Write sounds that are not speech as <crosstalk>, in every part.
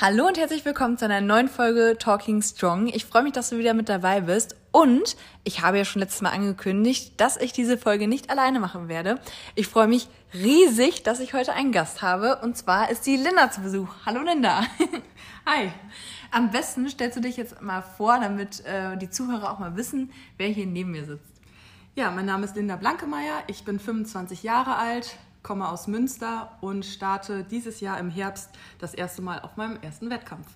Hallo und herzlich willkommen zu einer neuen Folge Talking Strong. Ich freue mich, dass du wieder mit dabei bist. Und ich habe ja schon letztes Mal angekündigt, dass ich diese Folge nicht alleine machen werde. Ich freue mich riesig, dass ich heute einen Gast habe. Und zwar ist die Linda zu Besuch. Hallo Linda. <laughs> Hi. Am besten stellst du dich jetzt mal vor, damit äh, die Zuhörer auch mal wissen, wer hier neben mir sitzt. Ja, mein Name ist Linda Blankemeier. Ich bin 25 Jahre alt, komme aus Münster und starte dieses Jahr im Herbst das erste Mal auf meinem ersten Wettkampf.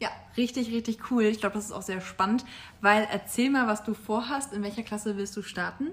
Ja, richtig, richtig cool. Ich glaube, das ist auch sehr spannend, weil erzähl mal, was du vorhast. In welcher Klasse willst du starten?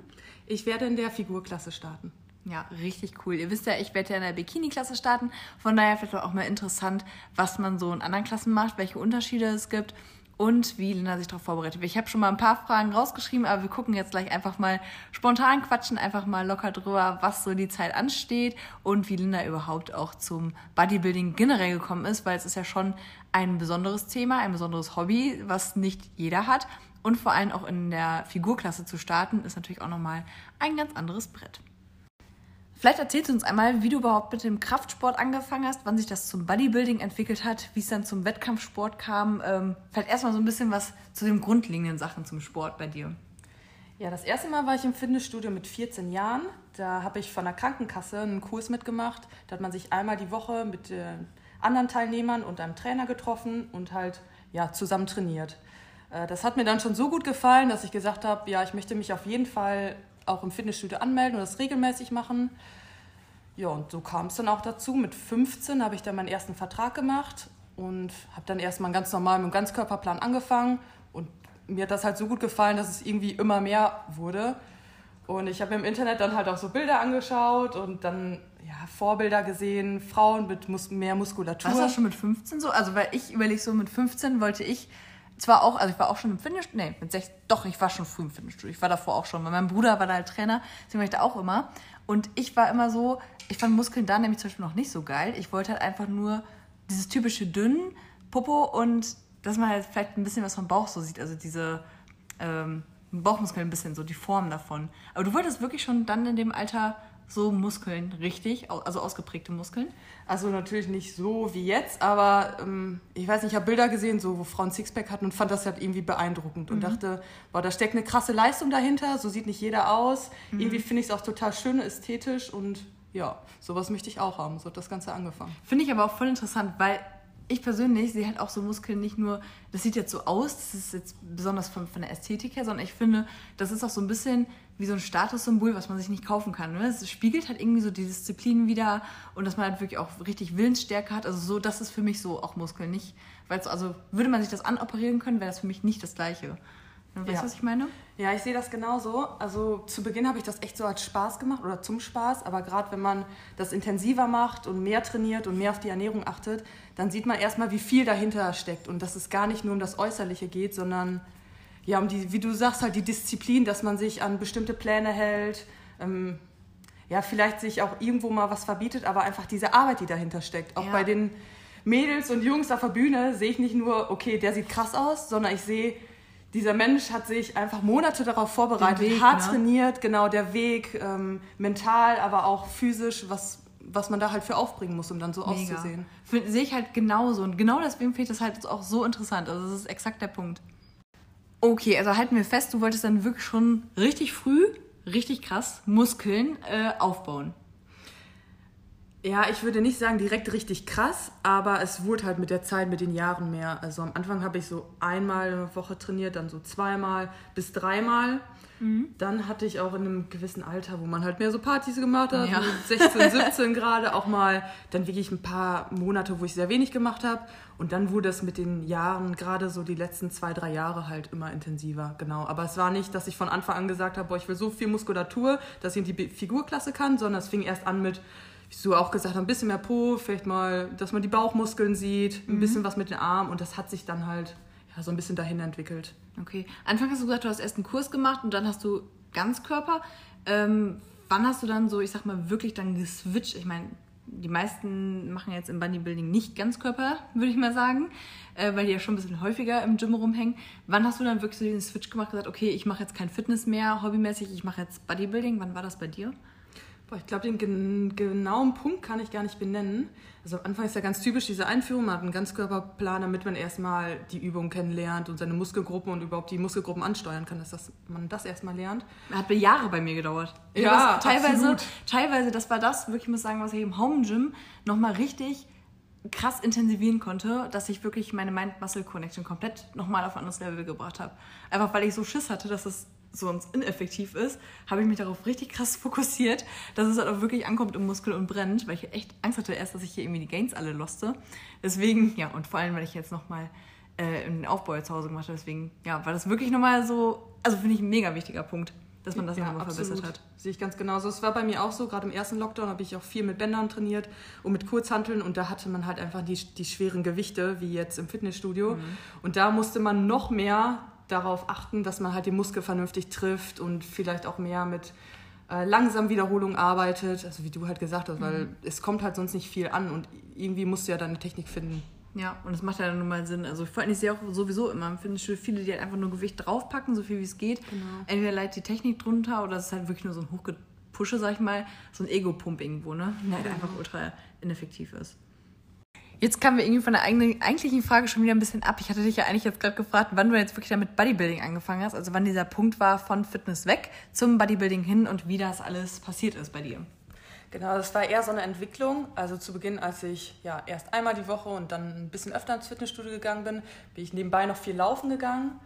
Ich werde in der Figurklasse starten. Ja, richtig cool. Ihr wisst ja, ich werde ja in der Bikini-Klasse starten. Von daher vielleicht auch mal interessant, was man so in anderen Klassen macht, welche Unterschiede es gibt und wie Linda sich darauf vorbereitet. Ich habe schon mal ein paar Fragen rausgeschrieben, aber wir gucken jetzt gleich einfach mal spontan quatschen, einfach mal locker drüber, was so die Zeit ansteht und wie Linda überhaupt auch zum Bodybuilding generell gekommen ist, weil es ist ja schon ein besonderes Thema, ein besonderes Hobby, was nicht jeder hat. Und vor allem auch in der Figurklasse zu starten, ist natürlich auch nochmal ein ganz anderes Brett. Vielleicht erzählst du uns einmal, wie du überhaupt mit dem Kraftsport angefangen hast, wann sich das zum Bodybuilding entwickelt hat, wie es dann zum Wettkampfsport kam. Ähm, vielleicht erstmal so ein bisschen was zu den grundlegenden Sachen zum Sport bei dir. Ja, das erste Mal war ich im Fitnessstudio mit 14 Jahren. Da habe ich von der Krankenkasse einen Kurs mitgemacht. Da hat man sich einmal die Woche mit äh, anderen Teilnehmern und einem Trainer getroffen und halt ja, zusammen trainiert. Äh, das hat mir dann schon so gut gefallen, dass ich gesagt habe, ja, ich möchte mich auf jeden Fall auch im Fitnessstudio anmelden und das regelmäßig machen. Ja, und so kam es dann auch dazu. Mit 15 habe ich dann meinen ersten Vertrag gemacht und habe dann erstmal ganz normal mit dem Ganzkörperplan angefangen. Und mir hat das halt so gut gefallen, dass es irgendwie immer mehr wurde. Und ich habe im Internet dann halt auch so Bilder angeschaut und dann ja, Vorbilder gesehen, Frauen mit mus mehr Muskulatur. Warst du schon mit 15 so? Also, weil ich überlege so, mit 15 wollte ich zwar auch, also ich war auch schon im Fitnessstudio, nee, mit sechs, doch, ich war schon früh im Fitnessstudio. Ich war davor auch schon, weil mein Bruder war da halt Trainer, deswegen war ich da auch immer. Und ich war immer so, ich fand Muskeln da nämlich zum Beispiel noch nicht so geil. Ich wollte halt einfach nur dieses typische dünn Popo und dass man halt vielleicht ein bisschen was vom Bauch so sieht, also diese ähm, Bauchmuskeln ein bisschen so, die Form davon. Aber du wolltest wirklich schon dann in dem Alter so Muskeln, richtig? Also ausgeprägte Muskeln? Also natürlich nicht so wie jetzt, aber ähm, ich weiß nicht, ich habe Bilder gesehen, so, wo Frauen Sixpack hatten und fand das halt irgendwie beeindruckend mhm. und dachte, boah, da steckt eine krasse Leistung dahinter, so sieht nicht jeder aus. Mhm. Irgendwie finde ich es auch total schön, ästhetisch und ja, sowas möchte ich auch haben. So hat das Ganze angefangen. Finde ich aber auch voll interessant, weil ich persönlich sehe halt auch so Muskeln nicht nur, das sieht jetzt so aus, das ist jetzt besonders von, von der Ästhetik her, sondern ich finde, das ist auch so ein bisschen wie so ein Statussymbol, was man sich nicht kaufen kann. Ne? Es spiegelt halt irgendwie so die Disziplin wieder und dass man halt wirklich auch richtig Willensstärke hat. Also so, das ist für mich so auch Muskeln nicht, weil also würde man sich das anoperieren können, wäre das für mich nicht das Gleiche. Weißt du, ja. was ich meine? Ja, ich sehe das genauso. Also zu Beginn habe ich das echt so als Spaß gemacht oder zum Spaß, aber gerade wenn man das intensiver macht und mehr trainiert und mehr auf die Ernährung achtet, dann sieht man erstmal, wie viel dahinter steckt und dass es gar nicht nur um das Äußerliche geht, sondern ja, um die, wie du sagst, halt die Disziplin, dass man sich an bestimmte Pläne hält, ähm, ja, vielleicht sich auch irgendwo mal was verbietet, aber einfach diese Arbeit, die dahinter steckt. Auch ja. bei den Mädels und Jungs auf der Bühne sehe ich nicht nur, okay, der sieht krass aus, sondern ich sehe, dieser Mensch hat sich einfach Monate darauf vorbereitet, Weg, hart ne? trainiert, genau der Weg, ähm, mental, aber auch physisch, was, was man da halt für aufbringen muss, um dann so Mega. auszusehen. Sehe ich halt genauso. Und genau deswegen finde ich das halt auch so interessant. Also das ist exakt der Punkt. Okay, also halten wir fest, du wolltest dann wirklich schon richtig früh, richtig krass Muskeln äh, aufbauen. Ja, ich würde nicht sagen direkt richtig krass, aber es wurde halt mit der Zeit, mit den Jahren mehr. Also am Anfang habe ich so einmal eine Woche trainiert, dann so zweimal bis dreimal. Mhm. Dann hatte ich auch in einem gewissen Alter, wo man halt mehr so Partys gemacht hat, ja. 16, 17 <laughs> gerade, auch mal dann wirklich ein paar Monate, wo ich sehr wenig gemacht habe. Und dann wurde es mit den Jahren, gerade so die letzten zwei, drei Jahre halt immer intensiver, genau. Aber es war nicht, dass ich von Anfang an gesagt habe, boah, ich will so viel Muskulatur, dass ich in die Figurklasse kann, sondern es fing erst an mit, du auch gesagt hast, ein bisschen mehr Po, vielleicht mal, dass man die Bauchmuskeln sieht, ein mhm. bisschen was mit den Armen und das hat sich dann halt ja, so ein bisschen dahin entwickelt. Okay. Anfang hast du gesagt, du hast erst einen Kurs gemacht und dann hast du Ganzkörper. Ähm, wann hast du dann so, ich sag mal, wirklich dann geswitcht? Ich meine, die meisten machen jetzt im Bodybuilding nicht Ganzkörper, würde ich mal sagen, äh, weil die ja schon ein bisschen häufiger im Gym rumhängen. Wann hast du dann wirklich so den Switch gemacht, gesagt, okay, ich mache jetzt kein Fitness mehr, hobbymäßig, ich mache jetzt Bodybuilding? Wann war das bei dir? Boah, ich glaube, den gen genauen Punkt kann ich gar nicht benennen. Also am Anfang ist ja ganz typisch diese Einführung, man hat einen Ganzkörperplan, damit man erstmal die Übung kennenlernt und seine Muskelgruppen und überhaupt die Muskelgruppen ansteuern kann, dass das, man das erstmal lernt. Hat Jahre bei mir gedauert. Ja, teilweise, absolut. teilweise, das war das, wirklich muss sagen, was ich im Home Gym nochmal richtig krass intensivieren konnte, dass ich wirklich meine Mind-Muscle-Connection komplett nochmal auf ein anderes Level gebracht habe. Einfach weil ich so Schiss hatte, dass es sonst ineffektiv ist, habe ich mich darauf richtig krass fokussiert, dass es halt auch wirklich ankommt im Muskel und brennt, weil ich echt Angst hatte erst, dass ich hier irgendwie die Gains alle loste. Deswegen, ja, und vor allem, weil ich jetzt nochmal äh, einen Aufbau zu Hause gemacht habe, deswegen, ja, war das wirklich nochmal so, also finde ich ein mega wichtiger Punkt, dass man das ja, nochmal verbessert hat. Sehe ich ganz genauso. Es war bei mir auch so, gerade im ersten Lockdown habe ich auch viel mit Bändern trainiert und mit Kurzhanteln und da hatte man halt einfach die, die schweren Gewichte, wie jetzt im Fitnessstudio. Mhm. Und da musste man noch mehr darauf achten, dass man halt den Muskel vernünftig trifft und vielleicht auch mehr mit äh, langsam Wiederholung arbeitet, also wie du halt gesagt hast, weil mhm. es kommt halt sonst nicht viel an und irgendwie musst du ja deine Technik finden. Ja, und das macht ja nun mal Sinn. Also vor allem, ich sehe auch sowieso immer im Fitnessstudio viele, die halt einfach nur Gewicht draufpacken, so viel wie es geht. Genau. Entweder leitet die Technik drunter oder es ist halt wirklich nur so ein Hochgepusche, sag ich mal, so ein Ego-Pump irgendwo, ne? Der halt einfach ultra ineffektiv ist. Jetzt kamen wir irgendwie von der eigenen, eigentlichen Frage schon wieder ein bisschen ab. Ich hatte dich ja eigentlich jetzt gerade gefragt, wann du jetzt wirklich damit Bodybuilding angefangen hast. Also wann dieser Punkt war von Fitness weg zum Bodybuilding hin und wie das alles passiert ist bei dir. Genau, das war eher so eine Entwicklung. Also zu Beginn, als ich ja erst einmal die Woche und dann ein bisschen öfter ins Fitnessstudio gegangen bin, bin ich nebenbei noch viel laufen gegangen.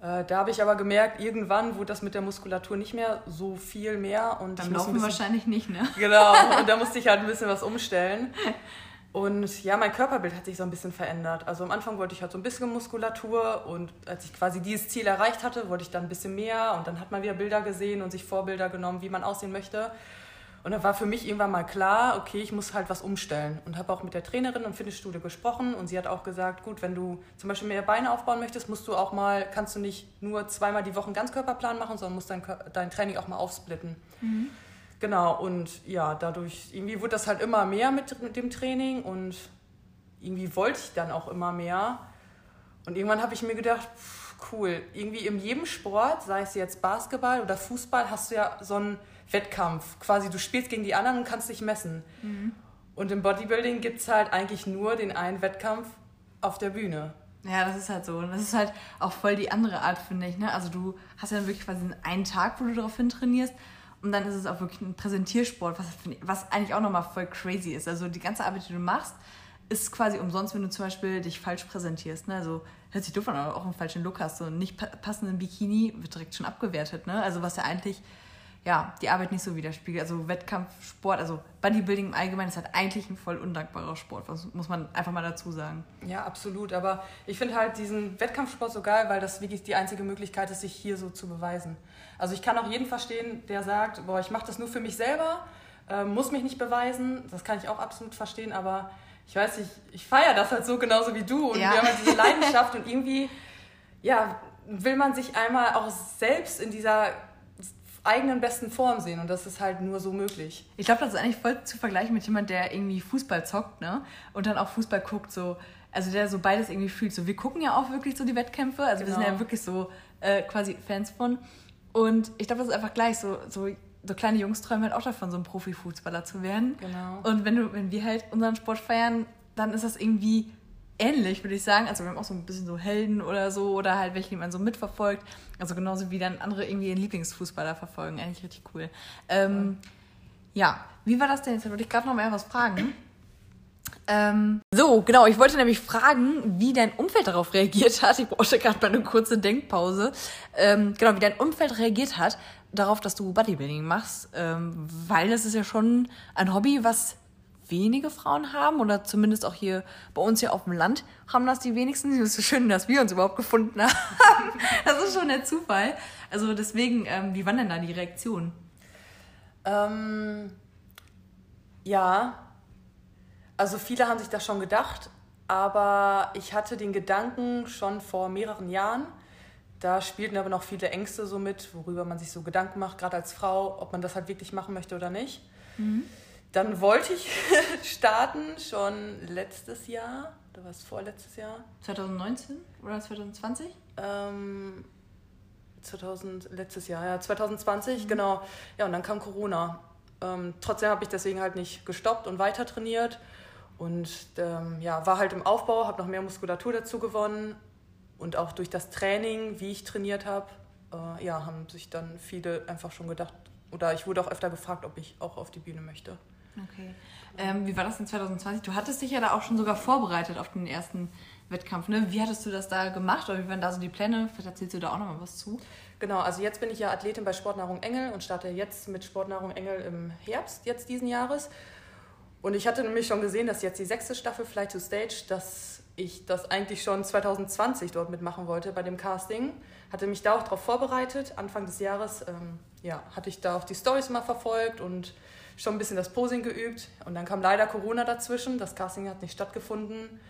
Äh, da habe ich aber gemerkt, irgendwann wurde das mit der Muskulatur nicht mehr so viel mehr. Und Beim Laufen bisschen, wahrscheinlich nicht, ne? Genau, und da <laughs> musste ich halt ein bisschen was umstellen. Und ja, mein Körperbild hat sich so ein bisschen verändert. Also am Anfang wollte ich halt so ein bisschen Muskulatur und als ich quasi dieses Ziel erreicht hatte, wollte ich dann ein bisschen mehr und dann hat man wieder Bilder gesehen und sich Vorbilder genommen, wie man aussehen möchte. Und da war für mich irgendwann mal klar, okay, ich muss halt was umstellen. Und habe auch mit der Trainerin im Fitnessstudio gesprochen und sie hat auch gesagt, gut, wenn du zum Beispiel mehr Beine aufbauen möchtest, musst du auch mal, kannst du nicht nur zweimal die Woche einen Ganzkörperplan machen, sondern musst dein, dein Training auch mal aufsplitten. Mhm. Genau, und ja, dadurch, irgendwie wurde das halt immer mehr mit, mit dem Training und irgendwie wollte ich dann auch immer mehr. Und irgendwann habe ich mir gedacht, pff, cool, irgendwie in jedem Sport, sei es jetzt Basketball oder Fußball, hast du ja so einen Wettkampf. Quasi, du spielst gegen die anderen und kannst dich messen. Mhm. Und im Bodybuilding gibt es halt eigentlich nur den einen Wettkampf auf der Bühne. Ja, das ist halt so. Und das ist halt auch voll die andere Art, finde ich. Ne? Also du hast ja wirklich quasi einen Tag, wo du darauf hin trainierst. Und dann ist es auch wirklich ein Präsentiersport, was, was eigentlich auch nochmal voll crazy ist. Also die ganze Arbeit, die du machst, ist quasi umsonst, wenn du zum Beispiel dich falsch präsentierst. Ne? Also hört sich doof an, aber auch einen falschen Look hast. So einen nicht passenden Bikini wird direkt schon abgewertet. Ne? Also was ja eigentlich ja, die Arbeit nicht so widerspiegelt. Also Wettkampfsport, also Bodybuilding im Allgemeinen ist halt eigentlich ein voll undankbarer Sport, das muss man einfach mal dazu sagen. Ja, absolut. Aber ich finde halt diesen Wettkampfsport so geil, weil das wirklich die einzige Möglichkeit ist, sich hier so zu beweisen. Also ich kann auch jeden verstehen, der sagt, boah, ich mache das nur für mich selber, äh, muss mich nicht beweisen. Das kann ich auch absolut verstehen, aber ich weiß nicht, ich feiere das halt so genauso wie du und ja. wir haben halt diese <laughs> Leidenschaft und irgendwie, ja, will man sich einmal auch selbst in dieser eigenen besten Form sehen und das ist halt nur so möglich. Ich glaube, das ist eigentlich voll zu vergleichen mit jemand, der irgendwie Fußball zockt, ne? Und dann auch Fußball guckt, so, also der so beides irgendwie fühlt. So, wir gucken ja auch wirklich so die Wettkämpfe, also genau. wir sind ja genau. wirklich so äh, quasi Fans von. Und ich glaube, das ist einfach gleich so, so so kleine Jungs träumen halt auch davon, so ein Profifußballer zu werden. Genau. Und wenn, du, wenn wir halt unseren Sport feiern, dann ist das irgendwie ähnlich, würde ich sagen. Also wir haben auch so ein bisschen so Helden oder so oder halt welche, die man so mitverfolgt. Also genauso wie dann andere irgendwie ihren Lieblingsfußballer verfolgen. Eigentlich richtig cool. Ähm, ja, wie war das denn? Jetzt wollte ich gerade noch mal was fragen. Ähm, so, genau, ich wollte nämlich fragen, wie dein Umfeld darauf reagiert hat. Ich brauchte gerade mal eine kurze Denkpause. Ähm, genau, wie dein Umfeld reagiert hat darauf, dass du Bodybuilding machst. Ähm, weil das ist ja schon ein Hobby, was wenige Frauen haben oder zumindest auch hier bei uns hier auf dem Land haben das die wenigsten. Es ist so schön, dass wir uns überhaupt gefunden haben. <laughs> das ist schon der Zufall. Also deswegen, ähm, wie waren denn da die Reaktionen? Ähm, ja, also viele haben sich das schon gedacht, aber ich hatte den Gedanken schon vor mehreren Jahren. Da spielten aber noch viele Ängste so mit, worüber man sich so Gedanken macht, gerade als Frau, ob man das halt wirklich machen möchte oder nicht. Mhm. Dann wollte ich <laughs> starten schon letztes Jahr. Oder was vorletztes Jahr? 2019 oder 2020? Ähm, 2000, letztes Jahr, ja, 2020, mhm. genau. Ja, und dann kam Corona. Ähm, trotzdem habe ich deswegen halt nicht gestoppt und weiter trainiert. Und ähm, ja, war halt im Aufbau, habe noch mehr Muskulatur dazu gewonnen. Und auch durch das Training, wie ich trainiert habe, äh, ja, haben sich dann viele einfach schon gedacht, oder ich wurde auch öfter gefragt, ob ich auch auf die Bühne möchte. Okay. Ähm, wie war das in 2020? Du hattest dich ja da auch schon sogar vorbereitet auf den ersten Wettkampf. Ne? Wie hattest du das da gemacht oder wie waren da so die Pläne? Vielleicht erzählst du da auch noch mal was zu. Genau, also jetzt bin ich ja Athletin bei Sportnahrung Engel und starte jetzt mit Sportnahrung Engel im Herbst jetzt diesen Jahres. Und ich hatte nämlich schon gesehen, dass jetzt die sechste Staffel Fly to Stage, dass ich das eigentlich schon 2020 dort mitmachen wollte bei dem Casting. Hatte mich da auch darauf vorbereitet. Anfang des Jahres ähm, ja, hatte ich da auch die Stories mal verfolgt und schon ein bisschen das Posing geübt. Und dann kam leider Corona dazwischen. Das Casting hat nicht stattgefunden.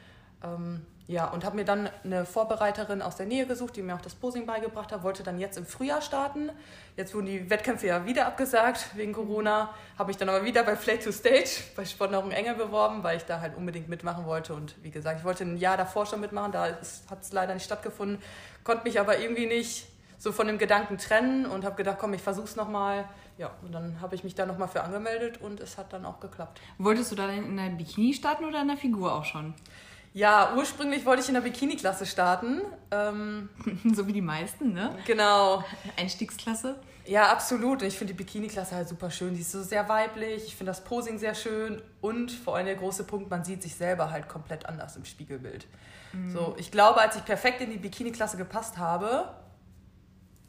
Ähm, ja, und habe mir dann eine Vorbereiterin aus der Nähe gesucht, die mir auch das Posing beigebracht hat, wollte dann jetzt im Frühjahr starten. Jetzt wurden die Wettkämpfe ja wieder abgesagt wegen Corona. Habe mich dann aber wieder bei Play to Stage bei Sportnahrung Engel beworben, weil ich da halt unbedingt mitmachen wollte. Und wie gesagt, ich wollte ein Jahr davor schon mitmachen, da hat es leider nicht stattgefunden. Konnte mich aber irgendwie nicht so von dem Gedanken trennen und habe gedacht, komm, ich versuch's nochmal. Ja, und dann habe ich mich da nochmal für angemeldet und es hat dann auch geklappt. Wolltest du da in der Bikini starten oder in der Figur auch schon? Ja, ursprünglich wollte ich in der Bikini-Klasse starten. Ähm, <laughs> so wie die meisten, ne? Genau. Einstiegsklasse. Ja, absolut. Ich finde die Bikini-Klasse halt super schön. Die ist so sehr weiblich. Ich finde das Posing sehr schön. Und vor allem der große Punkt, man sieht sich selber halt komplett anders im Spiegelbild. Mhm. So, ich glaube, als ich perfekt in die Bikini-Klasse gepasst habe,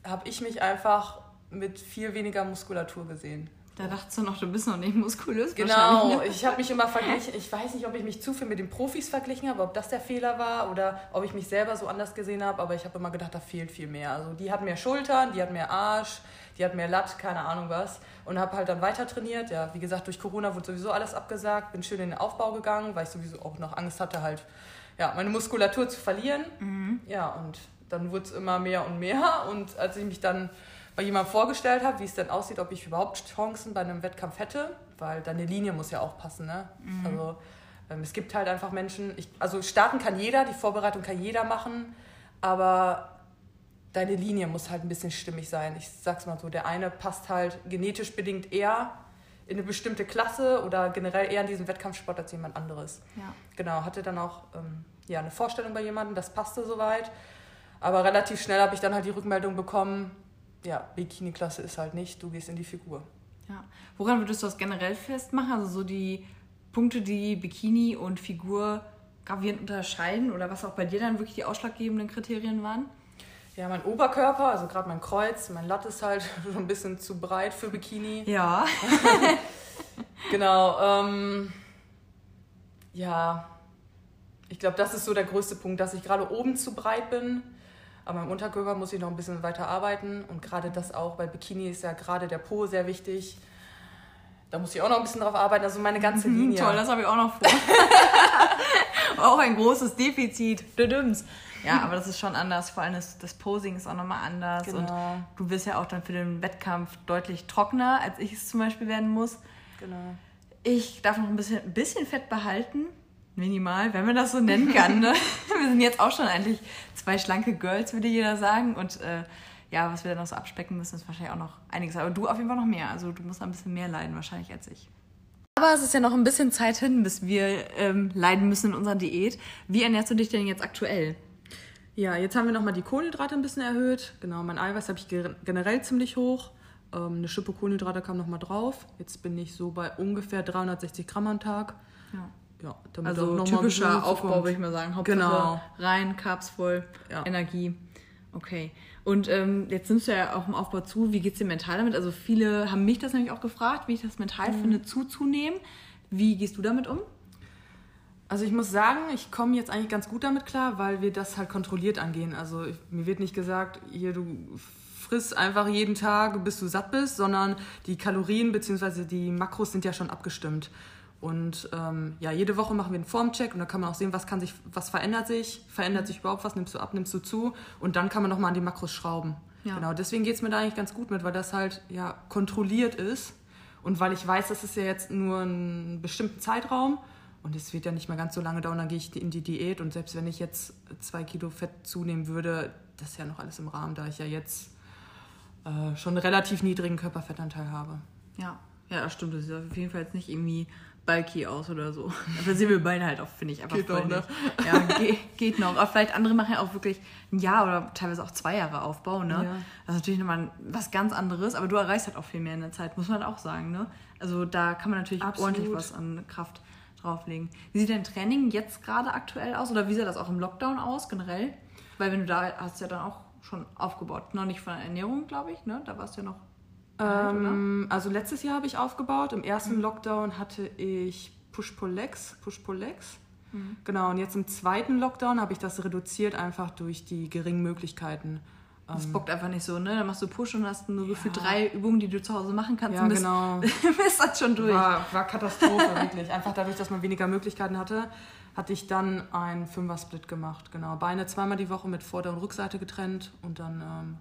habe ich mich einfach mit viel weniger Muskulatur gesehen. Da dachtest du noch, du bist noch nicht muskulös. Genau, ne? ich habe mich immer <laughs> verglichen. Ich weiß nicht, ob ich mich zu viel mit den Profis verglichen habe, ob das der Fehler war oder ob ich mich selber so anders gesehen habe. Aber ich habe immer gedacht, da fehlt viel mehr. Also die hat mehr Schultern, die hat mehr Arsch, die hat mehr Latt, keine Ahnung was. Und habe halt dann weiter trainiert. Ja, wie gesagt, durch Corona wurde sowieso alles abgesagt. Bin schön in den Aufbau gegangen, weil ich sowieso auch noch Angst hatte, halt ja, meine Muskulatur zu verlieren. Mhm. Ja, und dann wurde es immer mehr und mehr. Und als ich mich dann bei jemandem vorgestellt habe, wie es denn aussieht, ob ich überhaupt Chancen bei einem Wettkampf hätte, weil deine Linie muss ja auch passen. Ne? Mhm. Also ähm, es gibt halt einfach Menschen, ich, also starten kann jeder, die Vorbereitung kann jeder machen, aber deine Linie muss halt ein bisschen stimmig sein. Ich sag's mal so, der eine passt halt genetisch bedingt eher in eine bestimmte Klasse oder generell eher in diesen Wettkampfsport als jemand anderes. Ja. Genau, hatte dann auch ähm, ja, eine Vorstellung bei jemandem, das passte soweit. Aber relativ schnell habe ich dann halt die Rückmeldung bekommen, ja, Bikini-Klasse ist halt nicht, du gehst in die Figur. Ja. Woran würdest du das generell festmachen? Also so die Punkte, die Bikini und Figur gravierend unterscheiden oder was auch bei dir dann wirklich die ausschlaggebenden Kriterien waren? Ja, mein Oberkörper, also gerade mein Kreuz, mein Latt ist halt <laughs> schon ein bisschen zu breit für Bikini. Ja. <laughs> genau. Ähm, ja, ich glaube, das ist so der größte Punkt, dass ich gerade oben zu breit bin aber im Unterkörper muss ich noch ein bisschen weiter arbeiten. Und gerade das auch, bei Bikini ist ja gerade der Po sehr wichtig. Da muss ich auch noch ein bisschen drauf arbeiten. Also meine ganze mhm, Linie. Toll, das habe ich auch noch vor. <laughs> auch ein großes Defizit. Ja, aber das ist schon anders. Vor allem das, das Posing ist auch nochmal anders. Genau. Und du wirst ja auch dann für den Wettkampf deutlich trockener, als ich es zum Beispiel werden muss. Genau. Ich darf noch ein bisschen, ein bisschen Fett behalten. Minimal, wenn man das so nennen kann. Ne? <laughs> wir sind jetzt auch schon eigentlich zwei schlanke Girls, würde jeder sagen. Und äh, ja, was wir dann noch so abspecken müssen, ist wahrscheinlich auch noch einiges. Aber du auf jeden Fall noch mehr. Also du musst ein bisschen mehr leiden wahrscheinlich als ich. Aber es ist ja noch ein bisschen Zeit hin, bis wir ähm, leiden müssen in unserer Diät. Wie ernährst du dich denn jetzt aktuell? Ja, jetzt haben wir nochmal die Kohlenhydrate ein bisschen erhöht. Genau, mein Eiweiß habe ich generell ziemlich hoch. Ähm, eine Schippe Kohlenhydrate kam nochmal drauf. Jetzt bin ich so bei ungefähr 360 Gramm am Tag. Ja ja, also typischer Aufbau, würde ich mal sagen. Hauptsache genau. rein, Carbs voll, ja. Energie. Okay. Und ähm, jetzt nimmst du ja auch im Aufbau zu. Wie geht es dir mental damit? Also viele haben mich das nämlich auch gefragt, wie ich das mental mhm. finde, zuzunehmen. Wie gehst du damit um? Also ich muss sagen, ich komme jetzt eigentlich ganz gut damit klar, weil wir das halt kontrolliert angehen. Also ich, mir wird nicht gesagt, hier du frisst einfach jeden Tag, bis du satt bist, sondern die Kalorien bzw. die Makros sind ja schon abgestimmt. Und ähm, ja, jede Woche machen wir einen Formcheck und da kann man auch sehen, was kann sich, was verändert sich, verändert mhm. sich überhaupt was, nimmst du ab, nimmst du zu und dann kann man nochmal an die Makros schrauben. Ja. Genau, deswegen geht es mir da eigentlich ganz gut mit, weil das halt ja kontrolliert ist und weil ich weiß, das ist ja jetzt nur ein bestimmten Zeitraum und es wird ja nicht mehr ganz so lange dauern, dann gehe ich in die Diät und selbst wenn ich jetzt zwei Kilo Fett zunehmen würde, das ist ja noch alles im Rahmen, da ich ja jetzt äh, schon einen relativ niedrigen Körperfettanteil habe. Ja, Ja, das stimmt. Das sieht auf jeden Fall jetzt nicht irgendwie bulky aus oder so. Da sehen wir beide halt auch, finde ich, einfach Geht voll noch, ne? Ja, geht, geht noch. Aber vielleicht andere machen ja auch wirklich ein Jahr oder teilweise auch zwei Jahre Aufbau, ne? Ja. Das ist natürlich nochmal was ganz anderes, aber du erreichst halt auch viel mehr in der Zeit, muss man halt auch sagen, ne? Also da kann man natürlich Absolut. ordentlich was an Kraft drauflegen. Wie sieht dein Training jetzt gerade aktuell aus oder wie sah das auch im Lockdown aus generell? Weil wenn du da hast ja dann auch schon aufgebaut, noch nicht von der Ernährung, glaube ich, ne? Da warst du ja noch Ähm, also letztes Jahr habe ich aufgebaut. Im ersten Lockdown hatte ich Push-Pull-Legs, Push-Pull-Legs. Genau, und jetzt im zweiten Lockdown habe ich das reduziert, einfach durch die geringen Möglichkeiten. Das bockt einfach nicht so, ne? Dann machst du Push und hast nur gefühlt drei Übungen, die du zu Hause machen kannst Ja, und bist, genau. <laughs> bist dann schon durch. War, war Katastrophe, wirklich. Einfach dadurch, dass man weniger Möglichkeiten hatte, hatte ich dann einen Fünfer-Split gemacht. Genau, Beine zweimal die Woche mit Vorder- und Rückseite getrennt und dann ähm,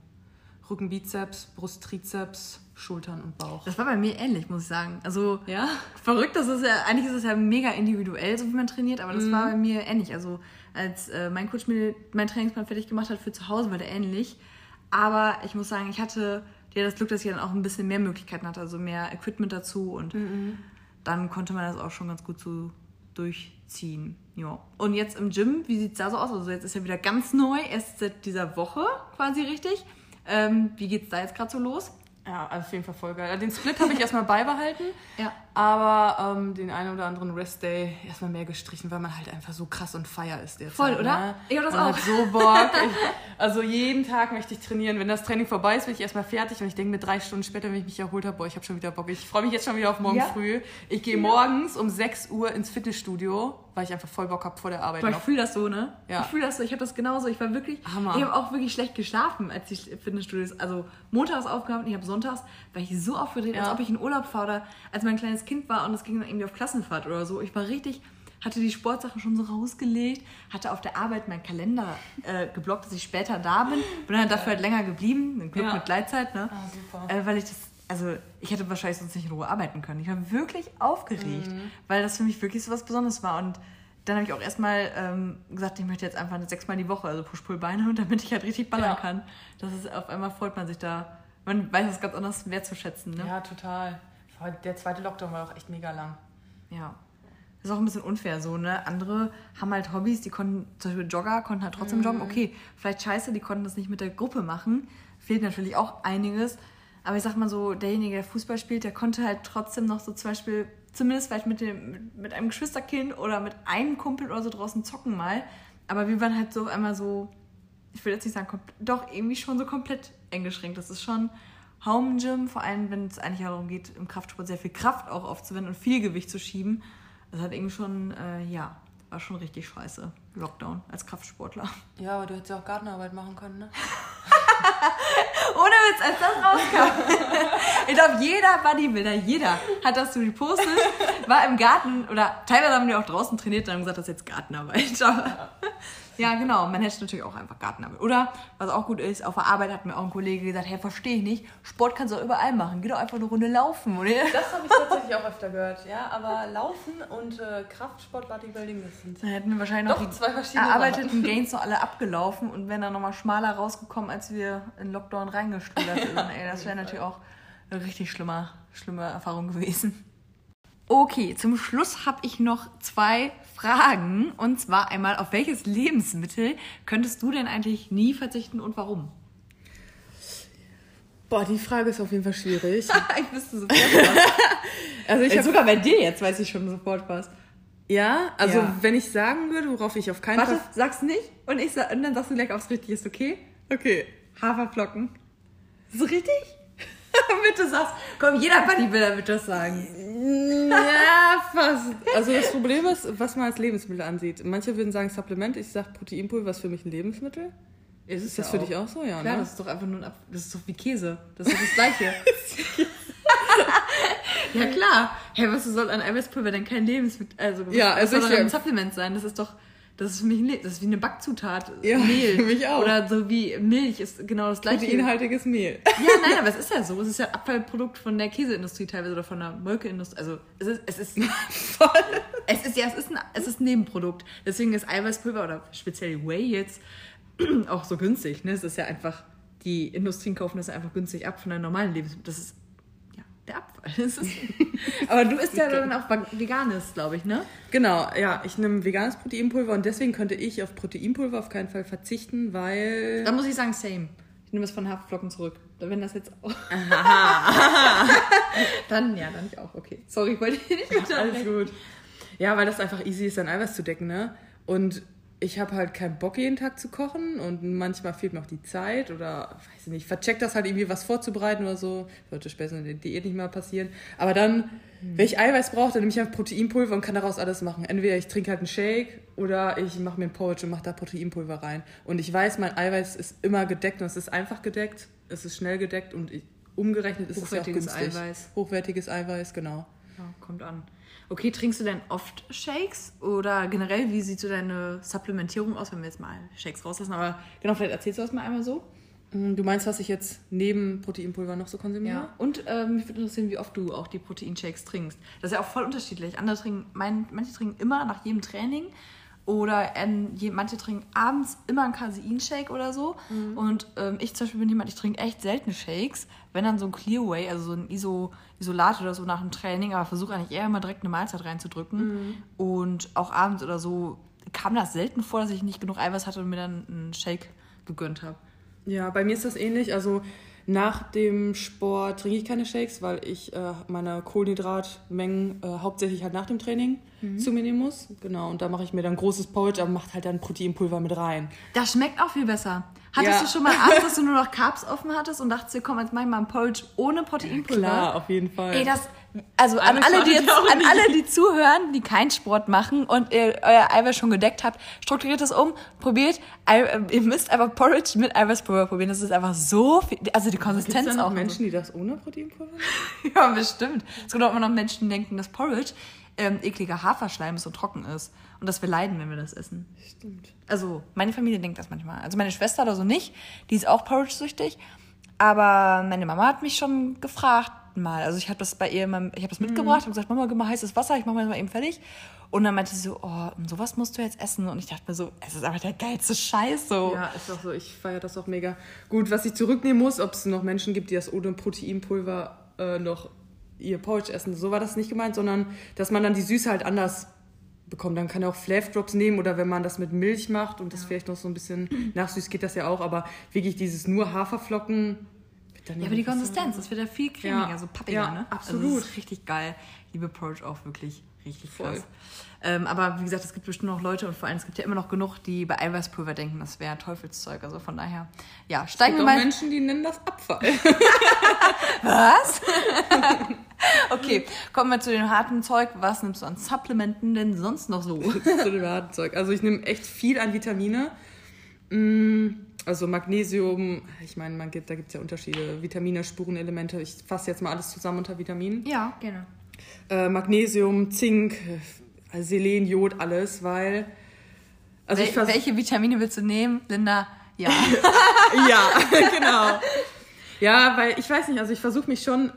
Rücken, Bizeps, Brust, Trizeps, Schultern und Bauch. Das war bei mir ähnlich, muss ich sagen. Also Ja? verrückt, das ist ja, eigentlich ist es ja mega individuell, so wie man trainiert, aber das war bei mir ähnlich. Also als äh, mein Coach mir meinen Trainingsplan fertig gemacht hat für zu Hause, war der ähnlich. Aber ich muss sagen, ich hatte ja das Glück, dass ich dann auch ein bisschen mehr Möglichkeiten hatte, also mehr Equipment dazu und dann konnte man das auch schon ganz gut so durchziehen. Ja. Und jetzt im Gym, wie sieht es da so aus? Also jetzt ist ja wieder ganz neu, erst seit dieser Woche quasi richtig. Ähm, wie geht's da jetzt gerade so los? Ja, auf jeden Fall voll geil. Den Split habe ich erstmal beibehalten, Ja. Aber ähm, den einen oder anderen Restday erstmal mehr gestrichen, weil man halt einfach so krass und feier ist derzeit. Voll, oder? Ne? Ich hab das man auch. Hat so Bock. <laughs> Ich, also jeden Tag möchte ich trainieren. Wenn das Training vorbei ist, bin ich erstmal fertig und ich denke mir drei Stunden später, wenn ich mich erholt habe, boah, ich habe schon wieder Bock. Ich freue mich jetzt schon wieder auf morgen Ja. früh. Ich gehe morgens um 6 Uhr ins Fitnessstudio, weil ich einfach voll Bock habe vor der Arbeit Boah, ich fühle das so, ne? Ja. Ich fühle das so. Ich habe das genauso. Ich war wirklich, Hammer. ich habe auch wirklich schlecht geschlafen, als ich Fitnessstudios, also montags aufgehabt und ich habe sonntags, war ich so aufgedreht, als Ja. ob ich in Urlaub fahre oder als mein kleines Kind war und es ging dann irgendwie auf Klassenfahrt oder so. Ich war richtig, hatte die Sportsachen schon so rausgelegt, hatte auf der Arbeit meinen Kalender äh, geblockt, dass ich später da bin. Bin dann dafür halt länger geblieben, ein Glück Ja. mit Gleitzeit, ne? Ah, super. Äh, weil ich das, also ich hätte wahrscheinlich sonst nicht in Ruhe arbeiten können. Ich war wirklich aufgeregt, weil das für mich wirklich so was Besonderes war. Und dann habe ich auch erstmal ähm, gesagt, ich möchte jetzt einfach sechsmal die Woche, also Push-Pull-Beine, und <laughs> damit ich halt richtig ballern Ja. kann. Das ist auf einmal freut man sich da. Man weiß es ganz anders wertzuschätzen, ne? Ja, total. Der zweite Lockdown war auch echt mega lang. Ja. Das ist auch ein bisschen unfair so, ne? Andere haben halt Hobbys, die konnten, zum Beispiel Jogger, konnten halt trotzdem joggen. Okay, vielleicht scheiße, die konnten das nicht mit der Gruppe machen. Fehlt natürlich auch einiges. Aber ich sag mal so, derjenige, der Fußball spielt, der konnte halt trotzdem noch so zum Beispiel, zumindest vielleicht mit, dem, mit, einem Geschwisterkind oder mit einem Kumpel oder so draußen zocken mal. Aber wir waren halt so einmal so, ich will jetzt nicht sagen, doch irgendwie schon so komplett eingeschränkt. Das ist schon Home Gym, vor allem wenn es eigentlich darum geht, im Kraftsport sehr viel Kraft auch aufzuwenden und viel Gewicht zu schieben. Das hat irgendwie schon, äh, ja, war schon richtig scheiße. Lockdown als Kraftsportler. Ja, aber du hättest ja auch Gartenarbeit machen können, ne? <laughs> Ohne Witz, als das rauskam. ich glaube, jeder Bodybuilder, jeder hat das so gepostet, war im Garten oder teilweise haben die auch draußen trainiert und haben gesagt, das ist jetzt Gartenarbeit. Aber, ja, genau, man hätte natürlich auch einfach Gartenarbeit. Oder, was auch gut ist, auf der Arbeit hat mir auch ein Kollege gesagt, hey, verstehe ich nicht, Sport kannst du auch überall machen, geh doch einfach eine Runde laufen, oder? Das habe ich tatsächlich auch öfter gehört, ja. Aber Laufen und äh, Kraftsport, Bodybuilding, das sind Dann hätten wir wahrscheinlich noch Doch, die zwei verschiedene erarbeiteten Gains noch alle abgelaufen und wären dann nochmal schmaler rausgekommen, als wir in Lockdown reingeschludert <laughs> sind. Ey, das wäre natürlich auch eine richtig schlimme, schlimme Erfahrung gewesen. Okay, zum Schluss habe ich noch zwei Fragen. Und zwar einmal, auf welches Lebensmittel könntest du denn eigentlich nie verzichten und warum? Boah, die Frage ist auf jeden Fall schwierig. <laughs> ich wüsste sofort was. <laughs> Also ich Ey, hab, sogar bei dir jetzt weiß ich schon sofort was. ja, also Ja. wenn ich sagen würde, worauf ich auf keinen Warte, Fall. sag's nicht und, ich sag, und dann sagst du gleich, ob es richtig ist, okay? Okay. Haferflocken. Ist das richtig? Bitte sag's. Komm, jeder Bodybuilder wird das sagen. Ja, fast. Also das Problem ist, was man als Lebensmittel ansieht. Manche würden sagen Supplement, ich sag Proteinpulver ist für mich ein Lebensmittel. Ist, Ist das für dich auch so? Ja, Klar, ne? das ist doch einfach nur ein Ab Das ist doch wie Käse. Das ist das Gleiche. <laughs> ja, klar. Hey, was soll an Eiweißpulver denn kein Lebensmittel? Also, was, Ja, was also soll ein Supplement sein? Das ist doch. Das ist für mich ein Le- das ist wie eine Backzutat. Ja, Mehl. für mich auch. Oder so wie Milch ist genau das gleiche. Proteinhaltiges Mehl. Ja, nein, aber es ist ja so. Es ist ja Abfallprodukt von der Käseindustrie teilweise oder von der Molkeindustrie. Also es ist, es ist <laughs> voll. Es ist ja, es ist ein, es ist ein Nebenprodukt. Deswegen ist Eiweißpulver oder speziell Whey jetzt <clears throat> auch so günstig. Ne? Es ist ja einfach, die Industrien kaufen das einfach günstig ab von der normalen Lebensmittel. Das ist ja der Abfall. Das ist <laughs> aber du isst ja dann auch veganes, glaube ich, ne? Genau, ja, ich nehme veganes Proteinpulver und deswegen könnte ich auf Proteinpulver auf keinen Fall verzichten, weil. Da muss ich sagen, same. Ich nehme es von Haferflocken zurück. Wenn das jetzt auch. <laughs> dann, ja, dann ich auch. Okay. Sorry, ich wollte nicht ja, Alles gut. Ja, weil das einfach easy ist, dein Eiweiß zu decken, ne? Und ich habe halt keinen Bock, jeden Tag zu kochen und manchmal fehlt mir auch die Zeit oder, weiß ich nicht, vercheckt das halt irgendwie was vorzubereiten oder so. Sollte später in der Diät nicht mehr passieren. Aber dann, mhm. wenn ich Eiweiß brauche, dann nehme ich einfach Proteinpulver und kann daraus alles machen. Entweder ich trinke halt einen Shake oder ich mache mir einen Porridge und mache da Proteinpulver rein. Und ich weiß, mein Eiweiß ist immer gedeckt und es ist einfach gedeckt, es ist schnell gedeckt und ich, umgerechnet ist es ja auch günstig. Eiweiß. Hochwertiges Eiweiß, genau. Ja, kommt an. Okay, trinkst du denn oft Shakes oder generell, wie sieht so deine Supplementierung aus, wenn wir jetzt mal Shakes rauslassen? Aber genau, vielleicht erzählst du das mal einmal so. Mm, du meinst, was ich jetzt neben Proteinpulver noch so konsumiere? Ja. Und äh, mich würde interessieren, wie oft du auch die Proteinshakes trinkst. Das ist ja auch voll unterschiedlich. Andere trinken, mein, manche trinken immer nach jedem Training oder ähm, manche trinken abends immer einen Caseinshake oder so. Mhm. Und ähm, ich zum Beispiel bin jemand, ich trinke echt selten Shakes. Wenn dann so ein Clearway, also so ein Iso, Isolat oder so nach dem Training, aber versuche eigentlich eher immer direkt eine Mahlzeit reinzudrücken. Mhm. Und auch abends oder so kam das selten vor, dass ich nicht genug Eiweiß hatte und mir dann einen Shake gegönnt habe. Ja, bei mir ist das ähnlich. Also nach dem Sport trinke ich keine Shakes, weil ich äh, meine Kohlenhydratmengen äh, hauptsächlich halt nach dem Training mhm. zu mir nehmen muss. Genau, und da mache ich mir dann großes Porridge, aber mache halt dann Proteinpulver mit rein. Das schmeckt auch viel besser. Hattest ja. du schon mal abends, dass du nur noch Carbs offen hattest und dachtest komm, jetzt mach ich mal ein Porridge ohne Proteinpulver? Ja, klar, auf jeden Fall. Ey, das, also an alle, die jetzt, an alle, die zuhören, die keinen Sport machen und ihr euer Eiweiß schon gedeckt habt, strukturiert es um, probiert, ihr müsst einfach Porridge mit Eiweißpulver probieren. Das ist einfach so viel, also die Konsistenz Gibt's auch. Menschen, die das ohne Proteinpulver <laughs> ja, bestimmt. Es gibt auch immer noch Menschen, die denken, dass Porridge ähm, ekliger Haferschleim ist und trocken ist und dass wir leiden, wenn wir das essen. Stimmt. Also meine Familie denkt das manchmal. Also meine Schwester oder so nicht, die ist auch Porridge-süchtig. Aber meine Mama hat mich schon gefragt mal. Also ich habe das bei ihr, immer, ich habe das mitgebracht, mhm. habe gesagt, Mama, gib mal heißes Wasser, ich mache mal eben fertig. Und dann meinte sie so, oh, sowas musst du jetzt essen. Und ich dachte mir so, es ist einfach der geilste Scheiß so. Ja, ist auch so. Ich feiere das auch mega. Gut, was ich zurücknehmen muss, ob es noch Menschen gibt, die das ohne Proteinpulver äh, noch ihr Porridge essen. So war das nicht gemeint, sondern dass man dann die Süße halt anders bekommt. Dann kann er auch Flav Drops nehmen oder wenn man das mit Milch macht und das ja. vielleicht noch so ein bisschen nachsüß geht das ja auch, aber wirklich dieses nur Haferflocken. Ja, aber die Konsistenz, das wird ja viel cremiger, ja. so pappiger, ja, ne? Absolut. Also das ist richtig geil. Liebe Porridge auch wirklich richtig Voll. krass. Ähm, aber wie gesagt, es gibt bestimmt noch Leute und vor allem es gibt ja immer noch genug, die bei Eiweißpulver denken, das wäre Teufelszeug. Also von daher, ja, steigen wir mal. Es gibt Menschen, die nennen das Abfall. <laughs> Was? <laughs> okay, kommen wir zu dem harten Zeug. Was nimmst du an Supplementen denn sonst noch so? <laughs> zu dem harten Zeug. Also ich nehme echt viel an Vitamine. Mm, also Magnesium, ich meine, man gibt, da gibt es ja Unterschiede. Vitamine, Spurenelemente. Ich fasse jetzt mal alles zusammen unter Vitaminen. Ja, gerne. Äh, Magnesium, Zink, Selen, Jod, alles, weil. Also Wel welche Vitamine willst du nehmen, Linda? Ja. <laughs> ja, <laughs> genau. Ja, weil ich weiß nicht, also ich versuche mich schon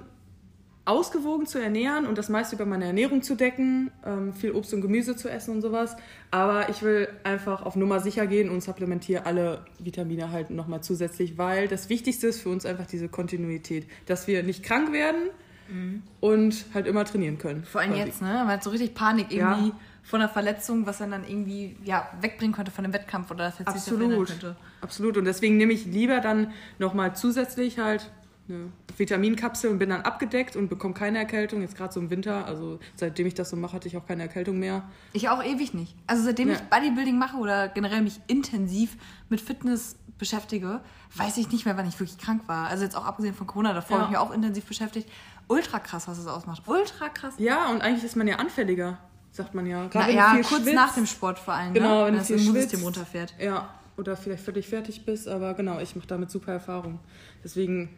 ausgewogen zu ernähren und das meiste über meine Ernährung zu decken, ähm, viel Obst und Gemüse zu essen und sowas. Aber ich will einfach auf Nummer sicher gehen und supplementiere alle Vitamine halt nochmal zusätzlich, weil das Wichtigste ist für uns einfach diese Kontinuität, dass wir nicht krank werden mhm. und halt immer trainieren können. Vor allem quasi. jetzt, ne? Man hat so richtig Panik irgendwie ja. von einer Verletzung, was dann dann irgendwie ja, wegbringen könnte von dem Wettkampf oder das jetzt Absolut. könnte. Absolut. Und deswegen nehme ich lieber dann nochmal zusätzlich halt eine Vitaminkapsel und bin dann abgedeckt und bekomme keine Erkältung. Jetzt gerade so im Winter, also seitdem ich das so mache, hatte ich auch keine Erkältung mehr. Ich auch ewig nicht. Also seitdem ja. ich Bodybuilding mache oder generell mich intensiv mit Fitness beschäftige, weiß ich nicht mehr, wann ich wirklich krank war. Also jetzt auch abgesehen von Corona, davor ja. habe ich mich auch intensiv beschäftigt. Ultra krass, was es ausmacht. Ultra krass. Ja, und eigentlich ist man ja anfälliger, sagt man ja. Gerade Na, ja, kurz schwitzt. nach dem Sport vor allem, genau, ne? wenn, wenn das Immunsystem runterfährt. Ja, oder vielleicht völlig fertig bist, aber genau, ich mache damit super Erfahrung. Deswegen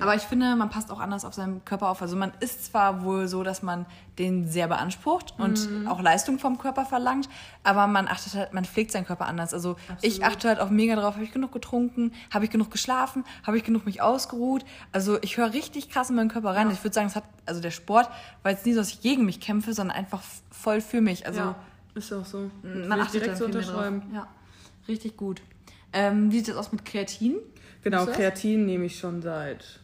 aber ich finde, man passt auch anders auf seinen Körper auf. Also man ist zwar wohl so, dass man den sehr beansprucht und mhm. auch Leistung vom Körper verlangt, aber man achtet halt, man pflegt seinen Körper anders. Also Absolut. ich achte halt auch mega drauf, habe ich genug getrunken, habe ich genug geschlafen, habe ich genug mich ausgeruht. Also ich höre richtig krass in meinen Körper rein. Ja. Ich würde sagen, es hat, also der Sport war jetzt nie so, dass ich gegen mich kämpfe, sondern einfach voll für mich. Also ja, ist auch so. Man achtet direkt so unterschreiben. Ja, richtig gut. Ähm, wie sieht das aus mit Kreatin? Genau, Kreatin nehme ich schon seit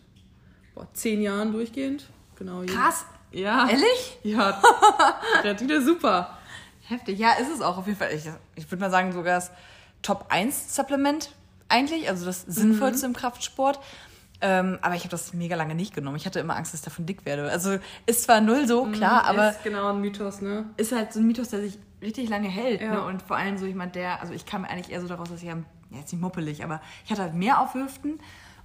boah, zehn Jahren durchgehend. Genau. Krass. Ja. Ehrlich? Ja. <laughs> Kreatine super. Heftig. Ja, ist es auch auf jeden Fall. Ich, ich würde mal sagen, sogar das Top 1 Supplement eigentlich, also das Sinnvollste im Kraftsport. Ähm, aber ich habe das mega lange nicht genommen. Ich hatte immer Angst, dass ich davon dick werde. Also ist zwar null so, klar, aber Ist genau ein Mythos, ne? ist halt so ein Mythos, der sich richtig lange hält. Ja. Ne? Und vor allem so jemand, der, also ich kam eigentlich eher so daraus, dass ich, am- ja, jetzt nicht muppelig, aber ich hatte halt mehr auf Hüften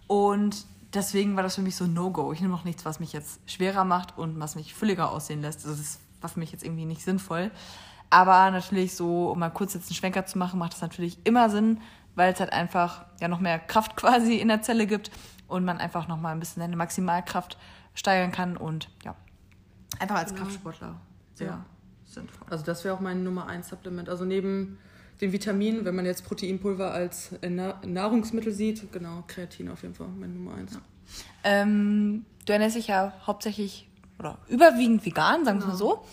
und deswegen war das für mich so ein No-Go. Ich nehme noch nichts, was mich jetzt schwerer macht und was mich fülliger aussehen lässt. Also das war für mich jetzt irgendwie nicht sinnvoll. Aber natürlich so, um mal kurz jetzt einen Schwenker zu machen, macht das natürlich immer Sinn, weil es halt einfach ja noch mehr Kraft <laughs> quasi in der Zelle gibt und man einfach noch mal ein bisschen seine Maximalkraft steigern kann und ja, einfach als Kraftsportler sehr Ja. sinnvoll. Also das wäre auch mein Nummer 1 Supplement. Also neben den Vitaminen, wenn man jetzt Proteinpulver als äh, Na- Nahrungsmittel sieht, genau, Kreatin auf jeden Fall mein Nummer 1. Ähm, du ernährst dich ja hauptsächlich oder überwiegend vegan, sagen wir es mal so.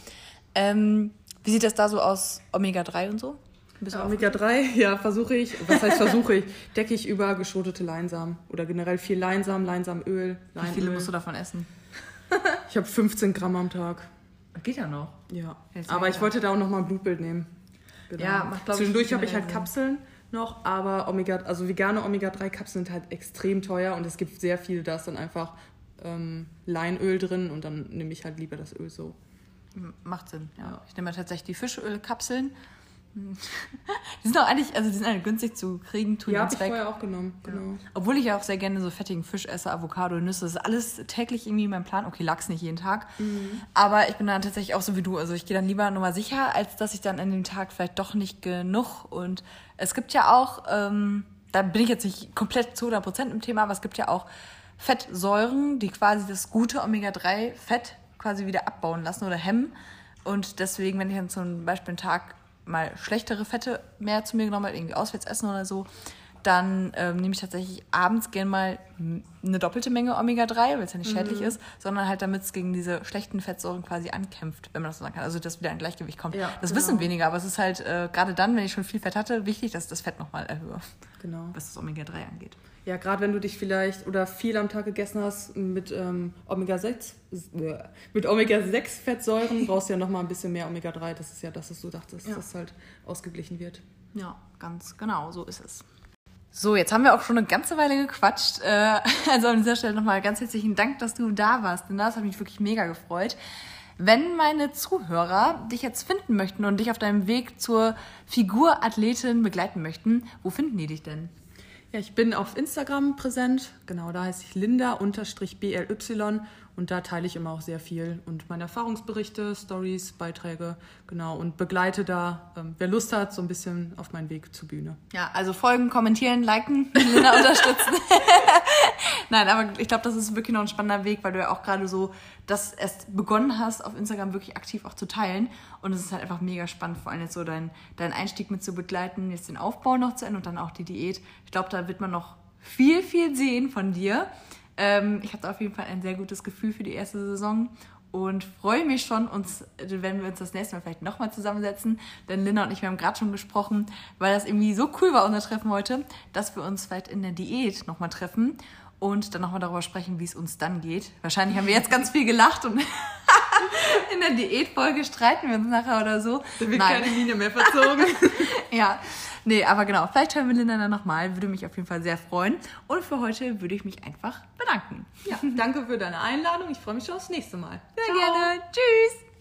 Ähm, wie sieht das da so aus, Omega-3 und so? Bist du auch- Omega-3, <laughs> ja, versuche ich. Was heißt versuche ich? Decke ich über geschrotete Leinsamen. Oder generell viel Leinsamen, Leinsamöl, Wie Leinöl. viele musst du davon essen? Ich habe 15 Gramm am Tag. Geht ja noch. Ja. Aber ich wollte da auch nochmal ein Blutbild nehmen. Genau. Ja, macht, Zwischendurch habe ich halt. Kapseln noch, aber Omega, also vegane Omega-3-Kapseln sind halt extrem teuer und es gibt sehr viel, da ist dann einfach ähm, Leinöl drin und dann nehme ich halt lieber das Öl so. Macht Sinn, ja. Ja. Ich nehme ja tatsächlich die Fischölkapseln. Die sind auch eigentlich, also die sind eigentlich günstig zu kriegen, tun Ja, ja, ich Zweck. vorher auch genommen. Genau. Obwohl ich ja auch sehr gerne so fettigen Fisch esse, Avocado, Nüsse, das ist alles täglich irgendwie mein Plan. Okay, Lachs nicht jeden Tag. Aber ich bin dann tatsächlich auch so wie du. Also ich gehe dann lieber nochmal sicher, als dass ich dann an dem Tag vielleicht doch nicht genug. Und es gibt ja auch, ähm, da bin ich jetzt nicht komplett zu 100% im Thema, aber es gibt ja auch Fettsäuren, die quasi das gute Omega-3-Fett quasi wieder abbauen lassen oder hemmen. Und deswegen, wenn ich dann zum Beispiel einen Tag mal schlechtere Fette mehr zu mir genommen habe, irgendwie auswärts essen oder so, dann ähm, nehme ich tatsächlich abends gern mal eine doppelte Menge Omega-3, weil es ja nicht schädlich ist, sondern halt damit es gegen diese schlechten Fettsäuren quasi ankämpft, wenn man das so sagen kann. Also dass wieder ein Gleichgewicht kommt. Ja, das genau. wissen weniger, aber es ist halt äh, gerade dann, wenn ich schon viel Fett hatte, wichtig, dass ich das Fett nochmal erhöhe, genau. was das Omega-3 angeht. Ja, gerade wenn du dich vielleicht oder viel am Tag gegessen hast mit ähm, Omega-6, äh, mit Omega-6-Fettsäuren, <laughs> brauchst du ja nochmal ein bisschen mehr Omega-3. Das ist ja das, was du dachtest, Ja. dass es halt ausgeglichen wird. Ja, ganz genau, so ist es. So, jetzt haben wir auch schon eine ganze Weile gequatscht. Äh, <laughs> Also an dieser Stelle nochmal ganz herzlichen Dank, dass du da warst. Denn das hat mich wirklich mega gefreut. Wenn meine Zuhörer dich jetzt finden möchten und dich auf deinem Weg zur Figurathletin begleiten möchten, wo finden die dich denn? Ja, ich bin auf Instagram präsent. Genau, da heiße ich Linda-BLY und da teile ich immer auch sehr viel und meine Erfahrungsberichte, Stories, Beiträge, genau und begleite da, ähm, wer Lust hat, so ein bisschen auf meinen Weg zur Bühne. Ja, also folgen, kommentieren, liken, <laughs> Linda unterstützen. <laughs> Nein, aber ich glaube, das ist wirklich noch ein spannender Weg, weil du ja auch gerade so das erst begonnen hast, auf Instagram wirklich aktiv auch zu teilen. Und es ist halt einfach mega spannend, vor allem jetzt so deinen dein Einstieg mit zu begleiten, jetzt den Aufbau noch zu Ende und dann auch die Diät. Ich glaube, da wird man noch viel, viel sehen von dir. Ähm, ich habe auf jeden Fall ein sehr gutes Gefühl für die erste Saison und freue mich schon, uns, wenn wir uns das nächste Mal vielleicht nochmal zusammensetzen. Denn Linda und ich, wir haben gerade schon gesprochen, weil das irgendwie so cool war, unser Treffen heute, dass wir uns vielleicht in der Diät nochmal treffen und dann nochmal darüber sprechen, wie es uns dann geht. Wahrscheinlich haben wir jetzt ganz viel gelacht und <laughs> in der Diätfolge streiten wir uns nachher oder so. Da wird keine Linie mehr verzogen. <laughs> Ja, nee, aber genau, vielleicht hören wir Linda dann nochmal, würde mich auf jeden Fall sehr freuen. Und für heute würde ich mich einfach bedanken. ja, danke für deine Einladung. Ich freue mich schon aufs nächste Mal. Sehr gerne. Tschüss.